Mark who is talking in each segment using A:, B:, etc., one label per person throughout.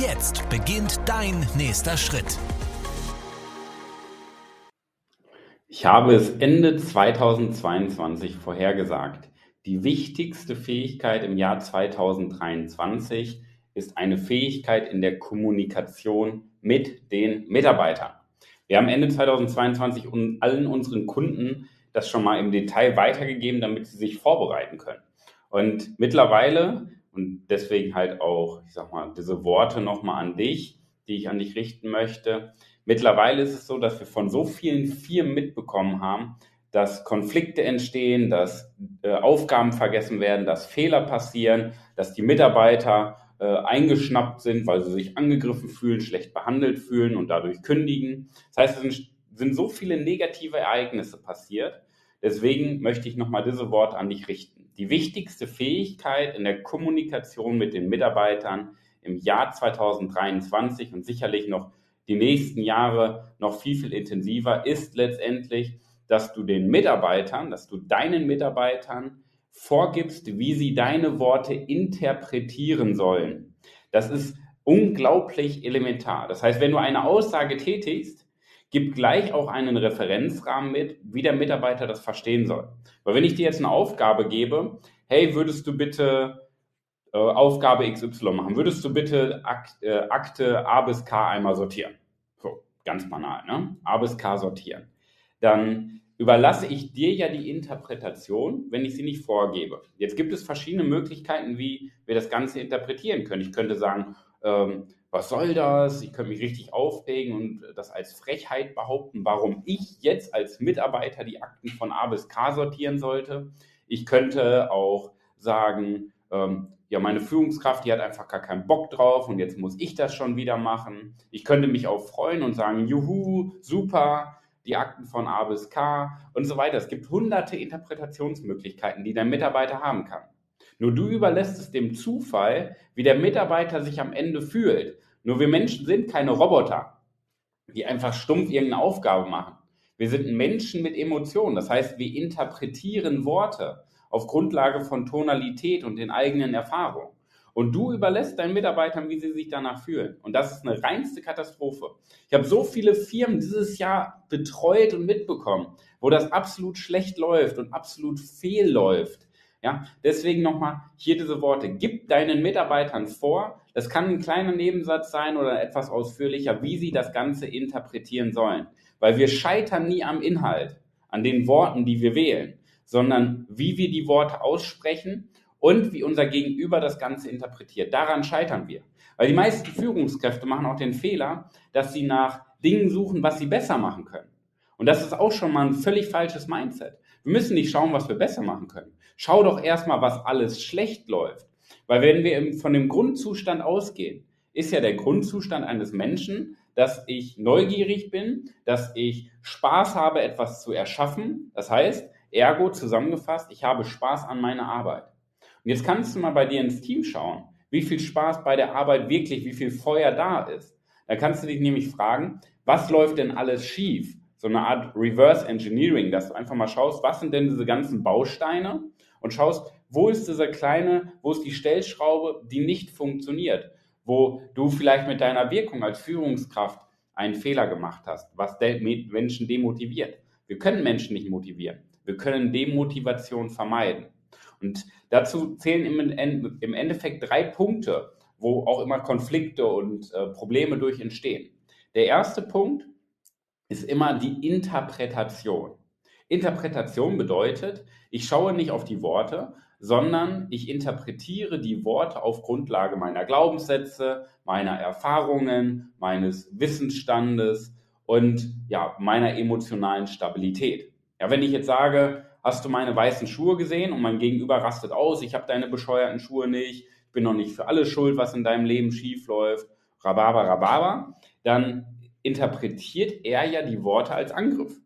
A: Jetzt beginnt dein nächster Schritt.
B: Ich habe es Ende 2022 vorhergesagt. Die wichtigste Fähigkeit im Jahr 2023 ist eine Fähigkeit in der Kommunikation mit den Mitarbeitern. Wir haben Ende 2022 allen unseren Kunden das schon mal im Detail weitergegeben, damit sie sich vorbereiten können. Und mittlerweile, und deswegen halt auch, ich sag mal, diese Worte nochmal an dich, die ich an dich richten möchte, Mittlerweile ist es so, dass wir von so vielen Firmen mitbekommen haben, dass Konflikte entstehen, dass äh, Aufgaben vergessen werden, dass Fehler passieren, dass die Mitarbeiter äh, eingeschnappt sind, weil sie sich angegriffen fühlen, schlecht behandelt fühlen und dadurch kündigen. Das heißt, es sind, sind so viele negative Ereignisse passiert. Deswegen möchte ich nochmal diese Worte an dich richten. Die wichtigste Fähigkeit in der Kommunikation mit den Mitarbeitern im Jahr 2023 und sicherlich noch die nächsten Jahre noch viel, viel intensiver, ist letztendlich, dass du den Mitarbeitern, dass du deinen Mitarbeitern vorgibst, wie sie deine Worte interpretieren sollen. Das ist unglaublich elementar. Das heißt, wenn du eine Aussage tätigst, gib gleich auch einen Referenzrahmen mit, wie der Mitarbeiter das verstehen soll. Weil wenn ich dir jetzt eine Aufgabe gebe, hey, würdest du bitte äh, Aufgabe XY machen. Würdest du bitte Akt, äh, Akte A bis K einmal sortieren? So, ganz banal, ne? A bis K sortieren. Dann überlasse ich dir ja die Interpretation, wenn ich sie nicht vorgebe. Jetzt gibt es verschiedene Möglichkeiten, wie wir das Ganze interpretieren können. Ich könnte sagen, ähm, was soll das? Ich könnte mich richtig aufregen und das als Frechheit behaupten, warum ich jetzt als Mitarbeiter die Akten von A bis K sortieren sollte. Ich könnte auch sagen, ähm, ja, meine Führungskraft, die hat einfach gar keinen Bock drauf und jetzt muss ich das schon wieder machen. Ich könnte mich auch freuen und sagen, juhu, super, die Akten von A bis K und so weiter. Es gibt hunderte Interpretationsmöglichkeiten, die der Mitarbeiter haben kann. Nur du überlässt es dem Zufall, wie der Mitarbeiter sich am Ende fühlt. Nur wir Menschen sind keine Roboter, die einfach stumpf irgendeine Aufgabe machen. Wir sind Menschen mit Emotionen. Das heißt, wir interpretieren Worte auf Grundlage von Tonalität und den eigenen Erfahrungen. Und du überlässt deinen Mitarbeitern, wie sie sich danach fühlen. Und das ist eine reinste Katastrophe. Ich habe so viele Firmen dieses Jahr betreut und mitbekommen, wo das absolut schlecht läuft und absolut fehlläuft. Ja, deswegen nochmal hier diese Worte. Gib deinen Mitarbeitern vor, das kann ein kleiner Nebensatz sein oder etwas ausführlicher, wie sie das Ganze interpretieren sollen. Weil wir scheitern nie am Inhalt, an den Worten, die wir wählen sondern wie wir die Worte aussprechen und wie unser Gegenüber das Ganze interpretiert. Daran scheitern wir. Weil die meisten Führungskräfte machen auch den Fehler, dass sie nach Dingen suchen, was sie besser machen können. Und das ist auch schon mal ein völlig falsches Mindset. Wir müssen nicht schauen, was wir besser machen können. Schau doch erstmal, was alles schlecht läuft. Weil wenn wir von dem Grundzustand ausgehen, ist ja der Grundzustand eines Menschen, dass ich neugierig bin, dass ich Spaß habe, etwas zu erschaffen. Das heißt, Ergo zusammengefasst, ich habe Spaß an meiner Arbeit. Und jetzt kannst du mal bei dir ins Team schauen, wie viel Spaß bei der Arbeit wirklich, wie viel Feuer da ist. Da kannst du dich nämlich fragen, was läuft denn alles schief? So eine Art Reverse Engineering, dass du einfach mal schaust, was sind denn diese ganzen Bausteine und schaust, wo ist dieser kleine, wo ist die Stellschraube, die nicht funktioniert, wo du vielleicht mit deiner Wirkung als Führungskraft einen Fehler gemacht hast, was Menschen demotiviert. Wir können Menschen nicht motivieren. Wir können Demotivation vermeiden. Und dazu zählen im Endeffekt drei Punkte, wo auch immer Konflikte und äh, Probleme durch entstehen. Der erste Punkt ist immer die Interpretation. Interpretation bedeutet, ich schaue nicht auf die Worte, sondern ich interpretiere die Worte auf Grundlage meiner Glaubenssätze, meiner Erfahrungen, meines Wissensstandes und ja, meiner emotionalen Stabilität. Ja, wenn ich jetzt sage, hast du meine weißen Schuhe gesehen und mein Gegenüber rastet aus, ich habe deine bescheuerten Schuhe nicht, ich bin noch nicht für alles schuld, was in deinem Leben schief läuft Rhabarber, Rhabarber, dann interpretiert er ja die Worte als Angriff.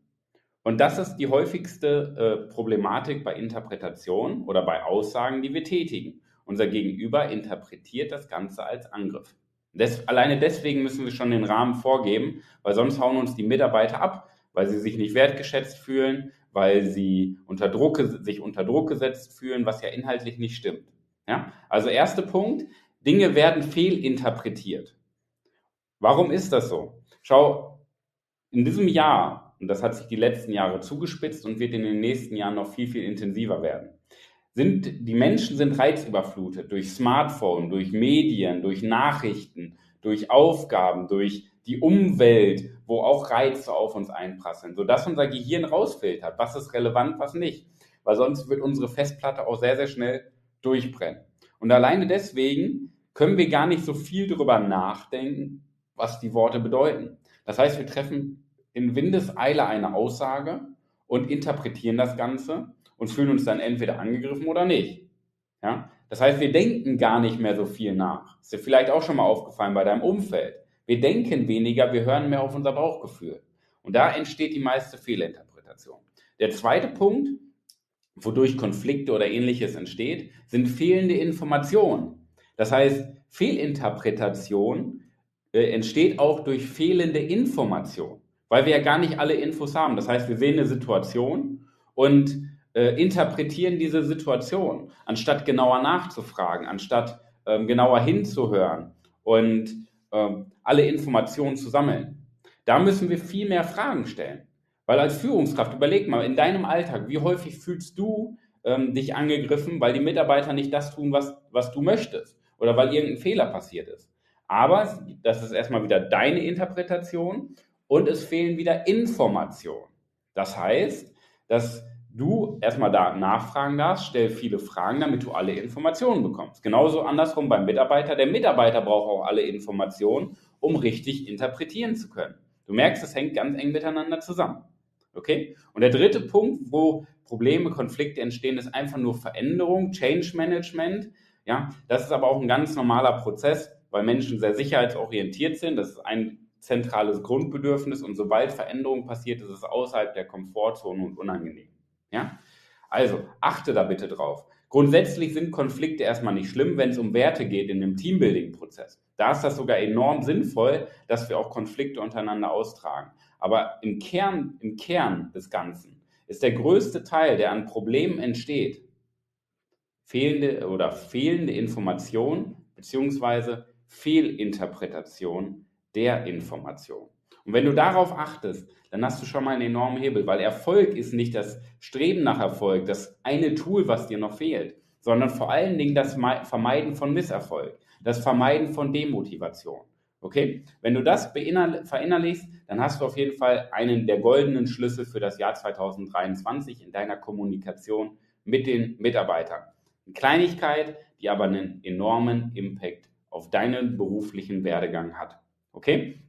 B: Und das ist die häufigste äh, Problematik bei Interpretation oder bei Aussagen, die wir tätigen. Unser Gegenüber interpretiert das Ganze als Angriff. Des, alleine deswegen müssen wir schon den Rahmen vorgeben, weil sonst hauen uns die Mitarbeiter ab, weil sie sich nicht wertgeschätzt fühlen, weil sie unter Druck, sich unter Druck gesetzt fühlen, was ja inhaltlich nicht stimmt. Ja? Also erster Punkt, Dinge werden fehlinterpretiert. Warum ist das so? Schau, in diesem Jahr, und das hat sich die letzten Jahre zugespitzt und wird in den nächsten Jahren noch viel, viel intensiver werden, sind, die Menschen sind reizüberflutet durch Smartphone, durch Medien, durch Nachrichten, durch Aufgaben, durch die Umwelt, wo auch Reize auf uns einprasseln, sodass unser Gehirn rausfiltert, was ist relevant, was nicht. Weil sonst wird unsere Festplatte auch sehr, sehr schnell durchbrennen. Und alleine deswegen können wir gar nicht so viel darüber nachdenken, was die Worte bedeuten. Das heißt, wir treffen in Windeseile eine Aussage und interpretieren das Ganze und fühlen uns dann entweder angegriffen oder nicht. Ja? Das heißt, wir denken gar nicht mehr so viel nach. Ist dir vielleicht auch schon mal aufgefallen bei deinem Umfeld. Wir denken weniger, wir hören mehr auf unser Bauchgefühl. Und da entsteht die meiste Fehlinterpretation. Der zweite Punkt, wodurch Konflikte oder ähnliches entsteht, sind fehlende Informationen. Das heißt, Fehlinterpretation äh, entsteht auch durch fehlende Information, weil wir ja gar nicht alle Infos haben. Das heißt, wir sehen eine Situation und äh, interpretieren diese Situation, anstatt genauer nachzufragen, anstatt ähm, genauer hinzuhören und ähm, alle Informationen zu sammeln. Da müssen wir viel mehr Fragen stellen. Weil als Führungskraft, überleg mal, in deinem Alltag, wie häufig fühlst du ähm, dich angegriffen, weil die Mitarbeiter nicht das tun, was, was du möchtest oder weil irgendein Fehler passiert ist. Aber das ist erstmal wieder deine Interpretation und es fehlen wieder Informationen. Das heißt, dass du erstmal da nachfragen darfst, stell viele Fragen, damit du alle Informationen bekommst. Genauso andersrum beim Mitarbeiter. Der Mitarbeiter braucht auch alle Informationen, um richtig interpretieren zu können. Du merkst, es hängt ganz eng miteinander zusammen. Okay? Und der dritte Punkt, wo Probleme, Konflikte entstehen, ist einfach nur Veränderung, Change Management. Ja, das ist aber auch ein ganz normaler Prozess, weil Menschen sehr sicherheitsorientiert sind. Das ist ein zentrales Grundbedürfnis und sobald Veränderung passiert, ist es außerhalb der Komfortzone und unangenehm. Ja? Also achte da bitte drauf. Grundsätzlich sind Konflikte erstmal nicht schlimm, wenn es um Werte geht in einem Teambuilding-Prozess. Da ist das sogar enorm sinnvoll, dass wir auch Konflikte untereinander austragen. Aber im Kern, im Kern des Ganzen ist der größte Teil, der an Problemen entsteht, fehlende oder fehlende Information bzw. Fehlinterpretation der Information. Und wenn du darauf achtest, dann hast du schon mal einen enormen Hebel, weil Erfolg ist nicht das Streben nach Erfolg, das eine Tool, was dir noch fehlt, sondern vor allen Dingen das Vermeiden von Misserfolg, das Vermeiden von Demotivation. Okay? Wenn du das verinnerlichst, dann hast du auf jeden Fall einen der goldenen Schlüssel für das Jahr 2023 in deiner Kommunikation mit den Mitarbeitern. Eine Kleinigkeit, die aber einen enormen Impact auf deinen beruflichen Werdegang hat. Okay?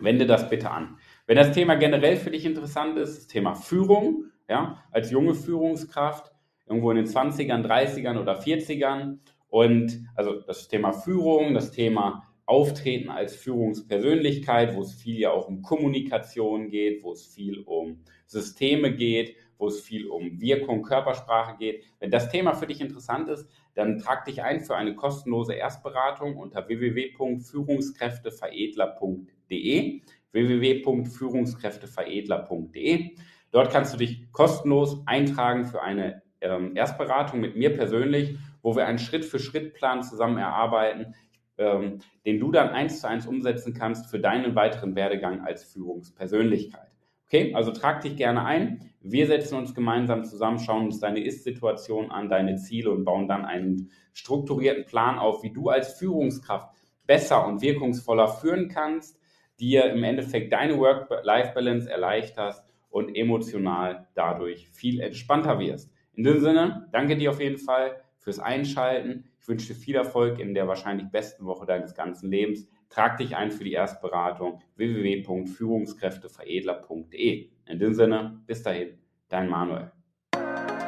B: Wende das bitte an. Wenn das Thema generell für dich interessant ist, das Thema Führung, ja, als junge Führungskraft, irgendwo in den 20ern, 30ern oder 40ern und also das Thema Führung, das Thema Auftreten als Führungspersönlichkeit, wo es viel ja auch um Kommunikation geht, wo es viel um Systeme geht, wo es viel um Wirkung, Körpersprache geht. Wenn das Thema für dich interessant ist, dann trag dich ein für eine kostenlose Erstberatung unter www.führungskräfteveredler.de www.führungskräfteveredler.de. Dort kannst du dich kostenlos eintragen für eine ähm, Erstberatung mit mir persönlich, wo wir einen Schritt-für-Schritt-Plan zusammen erarbeiten, ähm, den du dann eins zu eins umsetzen kannst für deinen weiteren Werdegang als Führungspersönlichkeit. Okay, also trag dich gerne ein. Wir setzen uns gemeinsam zusammen, schauen uns deine Ist-Situation an, deine Ziele und bauen dann einen strukturierten Plan auf, wie du als Führungskraft besser und wirkungsvoller führen kannst, dir im Endeffekt deine Work-Life-Balance erleichterst und emotional dadurch viel entspannter wirst. In diesem Sinne, danke dir auf jeden Fall fürs Einschalten. Ich wünsche dir viel Erfolg in der wahrscheinlich besten Woche deines ganzen Lebens. Trag dich ein für die Erstberatung www.führungskräfteveredler.de. In diesem Sinne, bis dahin, dein Manuel.